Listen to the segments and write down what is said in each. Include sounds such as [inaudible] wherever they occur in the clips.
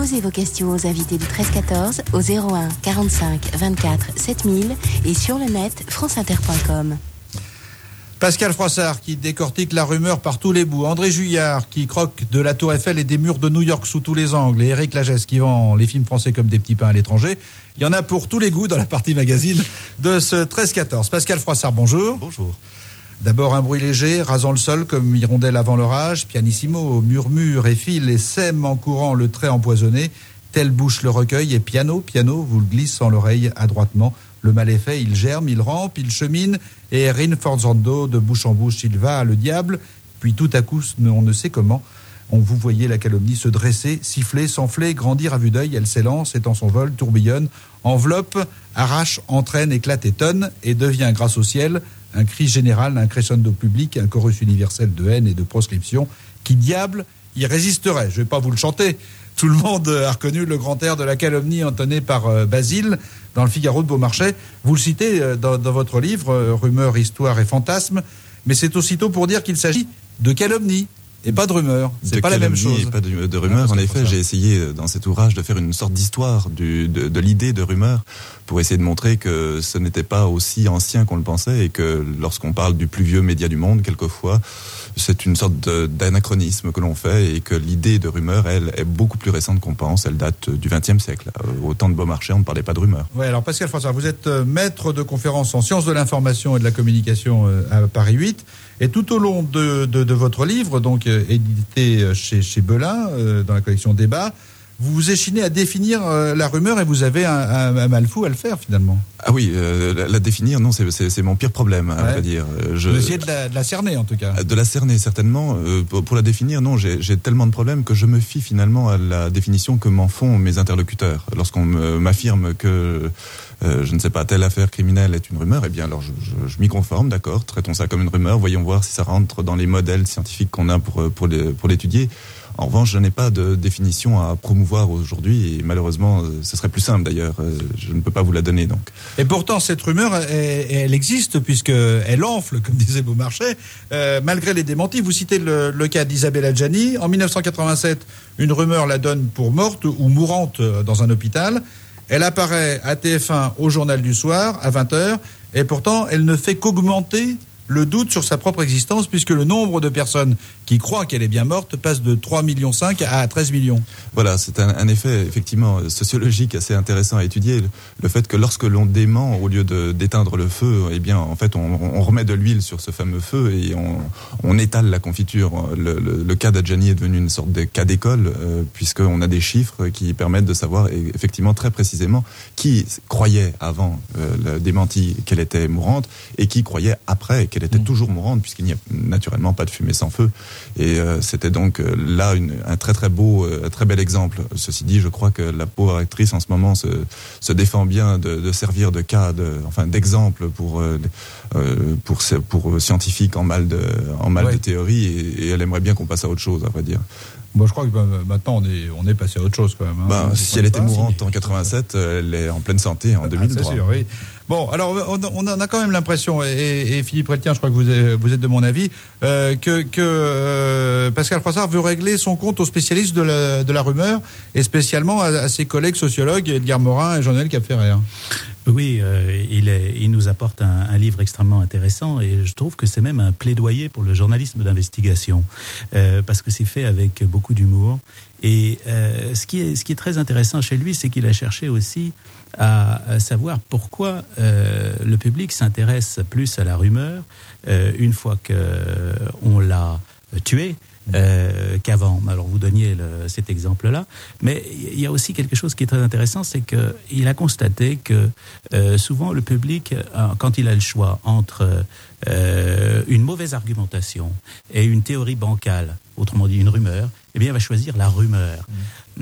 Posez vos questions aux invités du 13-14 au 01 45 24 7000 et sur le net franceinter.com. Pascal Froissart qui décortique la rumeur par tous les bouts. André Juillard qui croque de la Tour Eiffel et des murs de New York sous tous les angles. Et Eric Lagesse qui vend les films français comme des petits pains à l'étranger. Il y en a pour tous les goûts dans la partie magazine de ce 13-14. Pascal Froissart, bonjour. Bonjour. D'abord un bruit léger, rasant le sol comme hirondelle avant l'orage, pianissimo, murmure et file et sème en courant le trait empoisonné, tel bouche le recueil et piano, piano, vous le glisse en l'oreille adroitement. Le mal est fait, il germe, il rampe, il chemine, et rinforzando, de bouche en bouche, il va, le diable, puis tout à coup, on ne sait comment, on vous voyait la calomnie se dresser, siffler, s'enfler, grandir à vue d'œil, elle s'élance, étend son vol, tourbillonne, enveloppe, arrache, entraîne, éclate, étonne, et devient, grâce au ciel, un cri général, un crescendo public, un chorus universel de haine et de proscription, qui diable y résisterait. Je ne vais pas vous le chanter, tout le monde a reconnu le grand air de la calomnie entonné par euh, Basile dans le Figaro de Beaumarchais. Vous le citez euh, dans, votre livre, euh, Rumeurs, Histoire et Fantasmes, mais c'est aussitôt pour dire qu'il s'agit de calomnie et pas de rumeurs. C'est pas la même chose. Et pas de, de. Ah, en effet, j'ai essayé dans cet ouvrage de faire une sorte d'histoire de, de l'idée de rumeur pour essayer de montrer que ce n'était pas aussi ancien qu'on le pensait et que lorsqu'on parle du plus vieux média du monde, quelquefois, c'est une sorte d'anachronisme que l'on fait et que l'idée de rumeur, elle, est beaucoup plus récente qu'on pense. Elle date du XXe siècle. Euh, au temps de Beaumarchais, on ne parlait pas de rumeur. Oui, alors Pascal François, vous êtes euh, maître de conférences en sciences de l'information et de la communication euh, à Paris 8. Et tout au long de, votre livre, donc édité chez, chez Belin, dans la collection Débat, vous vous échinez à définir euh, la rumeur et vous avez un, mal fou à le faire finalement. Ah oui, euh, la, définir, non, c'est mon pire problème, à vrai dire. Euh, je, vous essayez de la, cerner en tout cas. De la cerner certainement. pour, la définir, non, j'ai tellement de problèmes que je me fie finalement à la définition que m'en font mes interlocuteurs. Lorsqu'on m'affirme que je ne sais pas, telle affaire criminelle est une rumeur, eh bien alors je, je, m'y conforme, d'accord, traitons ça comme une rumeur, voyons voir si ça rentre dans les modèles scientifiques qu'on a pour, pour l'étudier. En revanche, je n'ai pas de définition à promouvoir aujourd'hui et malheureusement, euh, ce serait plus simple d'ailleurs. Euh, je ne peux pas vous la donner donc. Et pourtant, cette rumeur, elle, existe puisqu'elle enfle, comme disait Beaumarchais, euh, malgré les démentis. Vous citez le, cas d'Isabelle Adjani. En 1987, une rumeur la donne pour morte ou mourante dans un hôpital. Elle apparaît à TF1 au journal du soir à 20h et pourtant elle ne fait qu'augmenter le doute sur sa propre existence, puisque le nombre de personnes qui croient qu'elle est bien morte passe de 3,5 millions à 13 millions. Voilà, c'est un, effet effectivement sociologique assez intéressant à étudier. Le fait que lorsque l'on dément, au lieu d'éteindre le feu, eh bien, en fait, on, remet de l'huile sur ce fameux feu et on, étale la confiture. Le, cas d'Adjani est devenu une sorte de cas d'école, euh, puisqu'on a des chiffres qui permettent de savoir effectivement très précisément qui croyait avant euh, le démenti qu'elle était mourante et qui croyait après qu'elle elle était mm. toujours mourante puisqu'il n'y a naturellement pas de fumée sans feu. Et euh, c'était donc euh, là un très très beau, euh, très bel exemple. Ceci dit, je crois que la pauvre actrice en ce moment se, se défend bien de, servir de cas, de, enfin d'exemple pour pour pour scientifiques en mal de en mal de théorie et, elle aimerait bien qu'on passe à autre chose, à vrai dire. Moi, je crois que bah, maintenant, on est, on est passé à autre chose quand même. Hein. Bah, si elle était mourante en 87, elle est en pleine santé en 2003. Ah, sûr, oui. Bon, alors on, a quand même l'impression, et, Philippe Reltien, je crois que vous êtes, de mon avis, euh, que, euh, Pascal Froissart veut régler son compte aux spécialistes de la, rumeur, et spécialement à, ses collègues sociologues, Edgar Morin et Jean-Noël Capferrer. Oui, euh, il, il, nous apporte un, livre extrêmement intéressant et je trouve que c'est même un plaidoyer pour le journalisme d'investigation parce que c'est fait avec beaucoup d'humour. Et ce, qui est, ce qui est très intéressant chez lui, c'est qu'il a cherché aussi à, savoir pourquoi euh, le public s'intéresse plus à la rumeur euh, une fois qu'on l'a tué. Euh, qu'avant. Alors vous donniez cet exemple-là, mais il y a aussi quelque chose qui est très intéressant, c'est qu'il a constaté que souvent le public, quand il a le choix entre une mauvaise argumentation et une théorie bancale, autrement dit une rumeur, eh bien, il va choisir la rumeur. Mmh.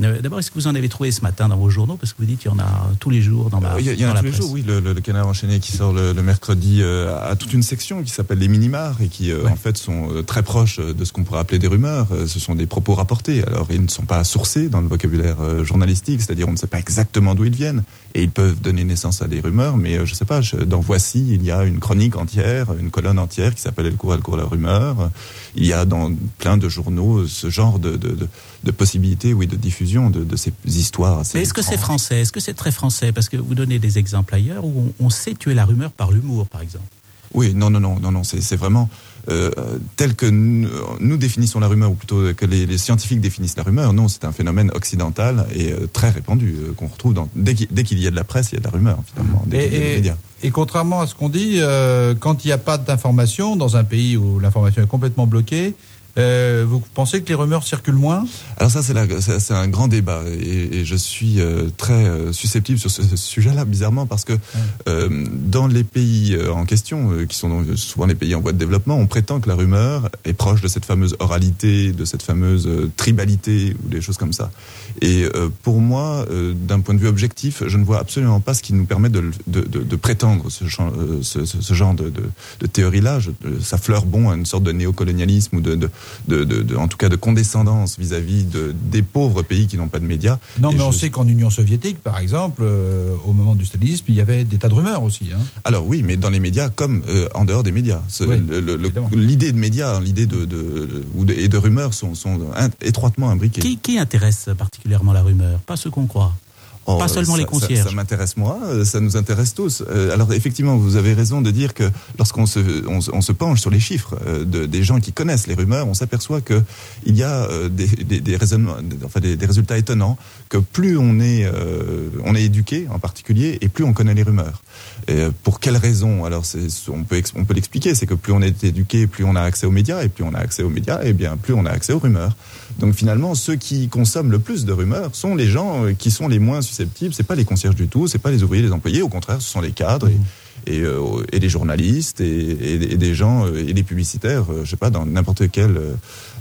Euh, d'abord, est-ce que vous en avez trouvé ce matin dans vos journaux? Parce que vous dites qu'il y en a tous les jours dans la Il y, en a tous les jours, oui. Le, Canard enchaîné qui sort le, mercredi euh, a toute une section qui s'appelle les minimars et qui, euh, en fait, sont très proches de ce qu'on pourrait appeler des rumeurs. ce sont des propos rapportés. Alors, ils ne sont pas sourcés dans le vocabulaire journalistique, c'est-à-dire on ne sait pas exactement d'où ils viennent. Et ils peuvent donner naissance à des rumeurs, mais je ne sais pas, dans Voici, il y a une chronique entière, une colonne entière qui s'appelle Le cours, le cours, la rumeur. Il y a dans plein de journaux ce genre de, de, possibilités, oui, de diffusion de, ces histoires. est-ce que c'est français? Est-ce que c'est très français? Parce que vous donnez des exemples ailleurs où on, on sait tuer la rumeur par l'humour, par exemple. Oui, non, non, non, non, non, c'est vraiment euh, tel que nous, définissons la rumeur, ou plutôt que les, scientifiques définissent la rumeur. Non, c'est un phénomène occidental et euh, très répandu euh, qu'on retrouve dans, dès qu'il y a de la presse, il y a de la rumeur finalement. et, et, contrairement à ce qu'on dit, quand il n'y a pas d'information dans un pays où l'information est complètement bloquée, euh, vous pensez que les rumeurs circulent moins? Alors ça, c'est un grand débat et, je suis euh, très euh, susceptible sur ce, sujet-là, bizarrement, parce que dans les pays en question, qui sont souvent les pays en voie de développement, on prétend que la rumeur est proche de cette fameuse oralité, de cette fameuse tribalité ou des choses comme ça. Et pour moi, d'un point de vue objectif, je ne vois absolument pas ce qui nous permet de, prétendre ce, genre de, théorie-là. Ça fleure bon à une sorte de néocolonialisme ou de de, en tout cas de condescendance vis-à-vis de, des pauvres pays qui n'ont pas de médias. Non, mais on sait qu'en Union soviétique, par exemple, euh, au moment du stalinisme, il y avait des tas de rumeurs aussi. Hein. Alors oui, mais dans les médias comme euh, en dehors des médias. L'idée de médias, l'idée de, de, et de rumeurs sont, sont étroitement imbriquées. Qui, qui intéresse particulièrement la rumeur? Pas ceux qu'on croit. Oh, pas seulement les concierges. Ça, m'intéresse moi, euh, ça nous intéresse tous. Euh, alors effectivement, vous avez raison de dire que lorsqu'on se, on, se penche sur les chiffres euh, de, des gens qui connaissent les rumeurs, on s'aperçoit que il y a des, des, des raisonnements, enfin des, des, résultats étonnants. Que plus on est, on est éduqué en particulier, et plus on connaît les rumeurs. Et pour quelles raisons Alors on peut l'expliquer, c'est que plus on est éduqué, plus on a accès aux médias, et plus on a accès aux médias, et bien plus on a accès aux rumeurs. Donc finalement, ceux qui consomment le plus de rumeurs sont les gens qui sont les moins susceptibles. C'est pas les concierges du tout, c'est pas les ouvriers, les employés. Au contraire, ce sont les cadres. Et, euh, et, les journalistes et, des gens euh, et les publicitaires, euh, je sais pas, dans n'importe quel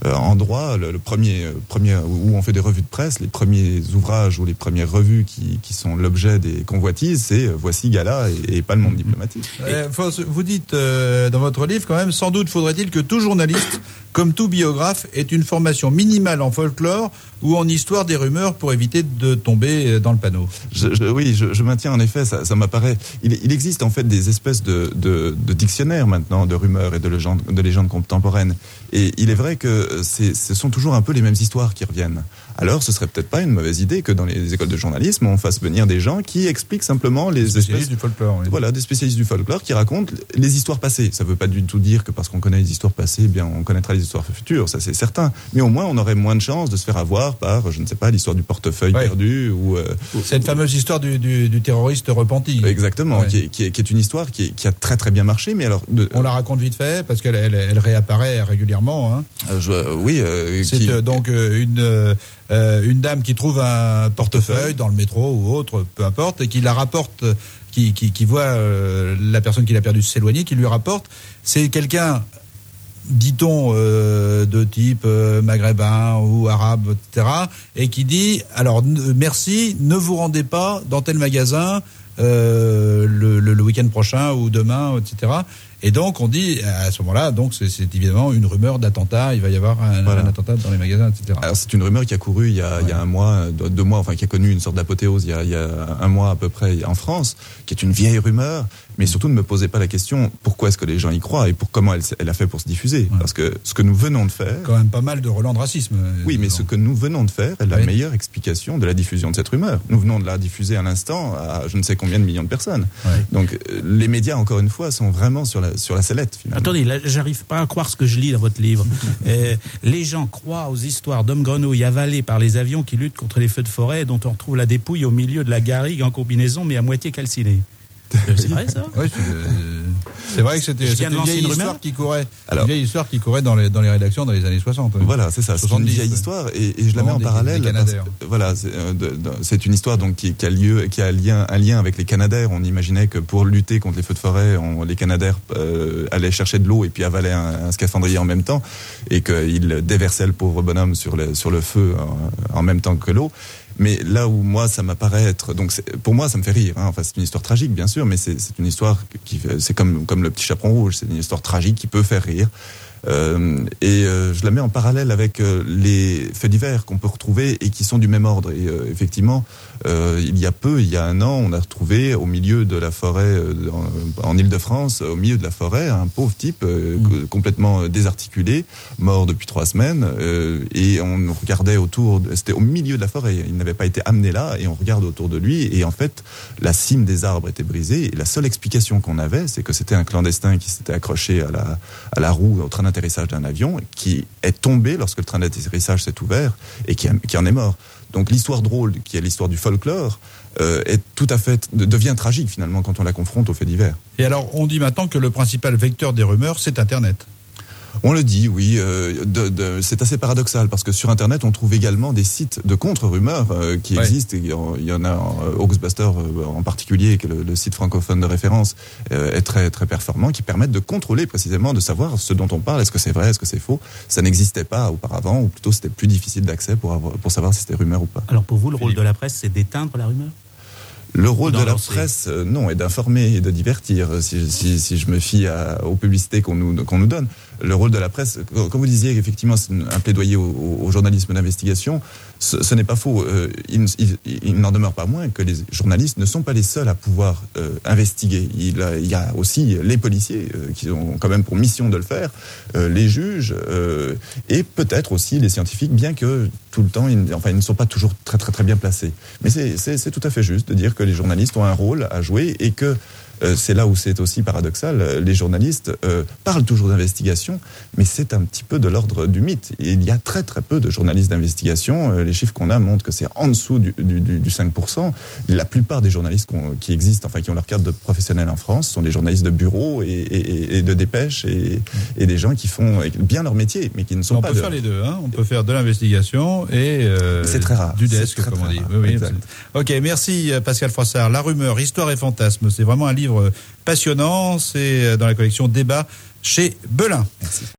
endroit, le, premier, premier où on fait des revues de presse, les premiers ouvrages ou les premières revues qui, qui sont l'objet des convoitises, c'est voici Gala et, pas le monde diplomatique. vous dites dans votre livre quand même, sans doute faudrait-il que tout journaliste comme tout biographe, est une formation minimale en folklore ou en histoire des rumeurs pour éviter de tomber dans le panneau. oui, je, maintiens en effet, ça, m'apparaît. Il, existe en fait des espèces de, dictionnaires maintenant de rumeurs et de légendes, de légendes contemporaines. Et il est vrai que ce sont toujours un peu les mêmes histoires qui reviennent alors ce serait peut-être pas une mauvaise idée que dans les écoles de journalisme, on fasse venir des gens qui expliquent simplement les des spécialistes du folklore. Voilà, des spécialistes du folklore qui racontent les histoires passées. Ça ne veut pas du tout dire que parce qu'on connaît les histoires passées, eh bien on connaîtra les histoires futures, ça c'est certain. Mais au moins on aurait moins de chances de se faire avoir par, je ne sais pas, l'histoire du portefeuille perdu ou. Euh, Cette fameuse histoire du, terroriste repenti. Exactement, qui, est, une histoire qui, a très très bien marché, mais alors. On la raconte vite fait parce qu'elle elle, réapparaît régulièrement. Hein. Euh, oui. Euh, c'est donc une euh, une dame qui trouve un portefeuille dans le métro ou autre, peu importe, et qui la rapporte, qui, qui, voit euh, la personne qui l'a perdu s'éloigner, qui lui rapporte. C'est quelqu'un dit-on, euh, de type maghrébin ou arabe, etc., et qui dit, alors merci, ne vous rendez pas dans tel magasin le, le week-end prochain ou demain, etc. Et donc, on dit, à ce moment-là, donc c'est évidemment une rumeur d'attentat, il va y avoir un, attentat dans les magasins, etc. Alors, c'est une rumeur qui a couru il y a, il y a un mois, deux mois, enfin, qui a connu une sorte d'apothéose il, il, y a un mois à peu près en France, qui est une vieille rumeur, mais surtout ne me posez pas la question pourquoi est-ce que les gens y croient et pour comment elle, elle a fait pour se diffuser? Parce que ce que nous venons de faire. Quand même pas mal de relents de racisme. Oui, mais ce que nous venons de faire est la meilleure explication de la diffusion de cette rumeur. Nous venons de la diffuser à l'instant à je ne sais combien de millions de personnes. Donc, euh, les médias, encore une fois, sont vraiment sur la sur la sellette. Finalement. Attendez, là, j'arrive pas à croire ce que je lis dans votre livre. [laughs] Euh, les gens croient aux histoires d'hommes grenouilles avalés par les avions qui luttent contre les feux de forêt, dont on retrouve la dépouille au milieu de la garrigue en combinaison, mais à moitié calcinée. C'est vrai ça? Oui, c'est vrai que c'était une vieille histoire qui courait. une vieille histoire qui courait dans les, dans les rédactions dans les années 60. Voilà, c'est ça. C'est une vieille histoire et, je la mets en parallèle. voilà, euh, c'est une histoire donc qui, a lieu, qui a lien, un lien avec les Canadaires. On imaginait que pour lutter contre les feux de forêt, on, les Canadaires euh, allaient chercher de l'eau et puis avalaient un, scaphandrier en même temps et qu'ils déversaient le pauvre bonhomme sur le, sur le feu en même temps que l'eau. Mais là où moi, ça m'apparaît être, donc pour moi, ça me fait rire. Hein. Enfin, c'est une histoire tragique, bien sûr, mais c'est une histoire qui, c'est comme comme le petit chaperon rouge. C'est une histoire tragique qui peut faire rire. Euh, et euh, je la mets en parallèle avec euh, les faits divers qu'on peut retrouver et qui sont du même ordre. Et effectivement, il y a peu, il y a un an, on a retrouvé au milieu de la forêt en, en Ile-de-France, au milieu de la forêt, un pauvre type mmh. complètement désarticulé, mort depuis trois semaines. et on regardait autour, c'était au milieu de la forêt. Il n'avait pas été amené là, et on regarde autour de lui. Et en fait, la cime des arbres était brisée. Et la seule explication qu'on avait, c'est que c'était un clandestin qui s'était accroché à la, à la roue au train d'un avion, qui est tombé lorsque le train d'atterrissage s'est ouvert et qui, qui, en est mort. Donc l'histoire drôle, qui est l'histoire du folklore, euh, est tout à fait devient tragique finalement quand on la confronte aux faits divers. Et alors on dit maintenant que le principal vecteur des rumeurs, c'est Internet. On le dit, oui. Euh, de, c'est assez paradoxal parce que sur Internet, on trouve également des sites de contre-rumeurs euh, qui existent. Il y en a Hoaxbuster euh, en particulier, que le, le, site francophone de référence est très très performant, qui permettent de contrôler précisément, de savoir ce dont on parle. Est-ce que c'est vrai, est-ce que c'est faux Ça n'existait pas auparavant, ou plutôt c'était plus difficile d'accès pour pour savoir si c'était rumeur ou pas. Alors pour vous, le rôle de la presse, c'est d'éteindre la rumeur? Le rôle de la presse, euh, non, est d'informer et de divertir, si, si, si je me fie à, aux publicités qu'on nous, qu'on nous donne. Le rôle de la presse, comme vous disiez, effectivement, c'est un plaidoyer au, au journalisme d'investigation. Ce, ce n'est pas faux. Euh, il, il, il n'en demeure pas moins que les journalistes ne sont pas les seuls à pouvoir euh, investiguer. Il, il, y a aussi les policiers euh, qui ont quand même pour mission de le faire, euh, les juges euh, et peut-être aussi les scientifiques, bien que tout le temps, ils, enfin, ils ne sont pas toujours très très très bien placés. Mais c'est tout à fait juste de dire que les journalistes ont un rôle à jouer et que euh, c'est là où c'est aussi paradoxal. Les journalistes euh, parlent toujours d'investigation, mais c'est un petit peu de l'ordre du mythe. Et il y a très très peu de journalistes d'investigation. Euh, les chiffres qu'on a montrent que c'est en dessous du, du, du, 5%. La plupart des journalistes qui existent, enfin qui ont leur carte de professionnel en France, sont des journalistes de bureau et, et, et de dépêche et, et, des gens qui font bien leur métier, mais qui ne sont on pas. On peut faire les deux. Hein on peut faire de l'investigation et euh, c'est très rare. du desk, comme on dit. Oui, oui, ok, merci Pascal Froissart. La rumeur, histoire et fantasme, c'est vraiment un passionnant. C'est dans la collection Débat chez Belin. Merci.